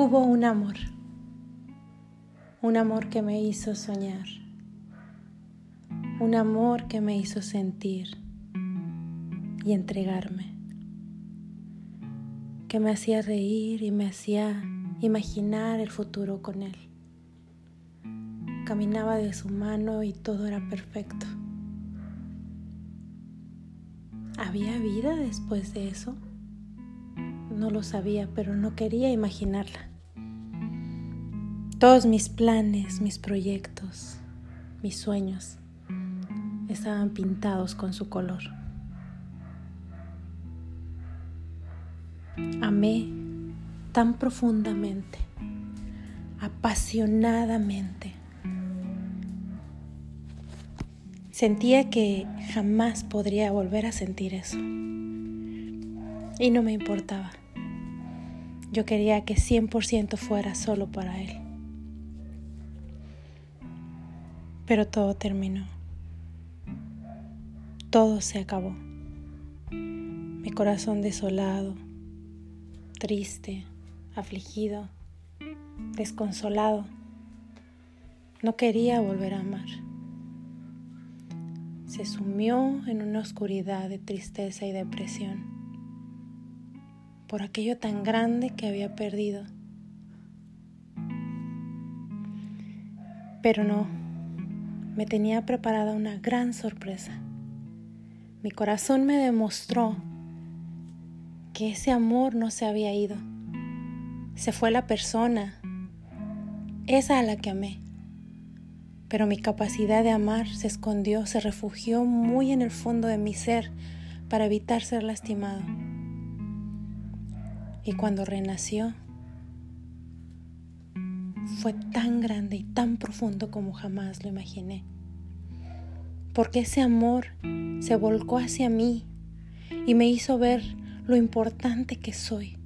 Hubo un amor, un amor que me hizo soñar, un amor que me hizo sentir y entregarme, que me hacía reír y me hacía imaginar el futuro con él. Caminaba de su mano y todo era perfecto. ¿Había vida después de eso? No lo sabía, pero no quería imaginarla. Todos mis planes, mis proyectos, mis sueños estaban pintados con su color. Amé tan profundamente, apasionadamente. Sentía que jamás podría volver a sentir eso. Y no me importaba. Yo quería que 100% fuera solo para él. Pero todo terminó. Todo se acabó. Mi corazón desolado, triste, afligido, desconsolado. No quería volver a amar. Se sumió en una oscuridad de tristeza y depresión por aquello tan grande que había perdido. Pero no, me tenía preparada una gran sorpresa. Mi corazón me demostró que ese amor no se había ido. Se fue la persona, esa a la que amé. Pero mi capacidad de amar se escondió, se refugió muy en el fondo de mi ser para evitar ser lastimado. Y cuando renació, fue tan grande y tan profundo como jamás lo imaginé. Porque ese amor se volcó hacia mí y me hizo ver lo importante que soy.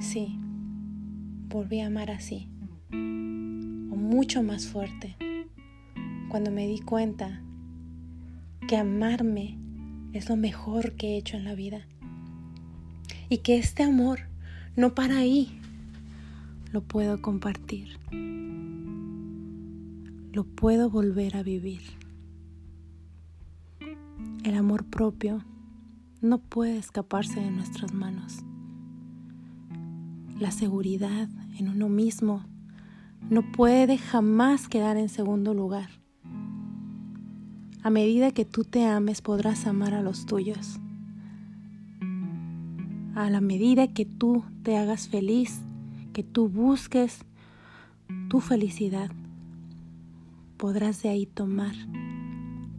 Sí, volví a amar así, o mucho más fuerte, cuando me di cuenta que amarme es lo mejor que he hecho en la vida. Y que este amor no para ahí, lo puedo compartir. Lo puedo volver a vivir. El amor propio no puede escaparse de nuestras manos. La seguridad en uno mismo no puede jamás quedar en segundo lugar. A medida que tú te ames podrás amar a los tuyos. A la medida que tú te hagas feliz, que tú busques tu felicidad, podrás de ahí tomar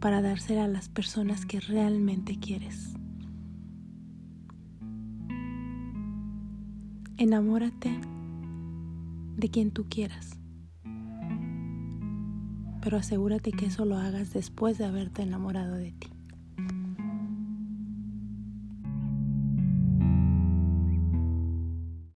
para dársela a las personas que realmente quieres. Enamórate de quien tú quieras pero asegúrate que eso lo hagas después de haberte enamorado de ti.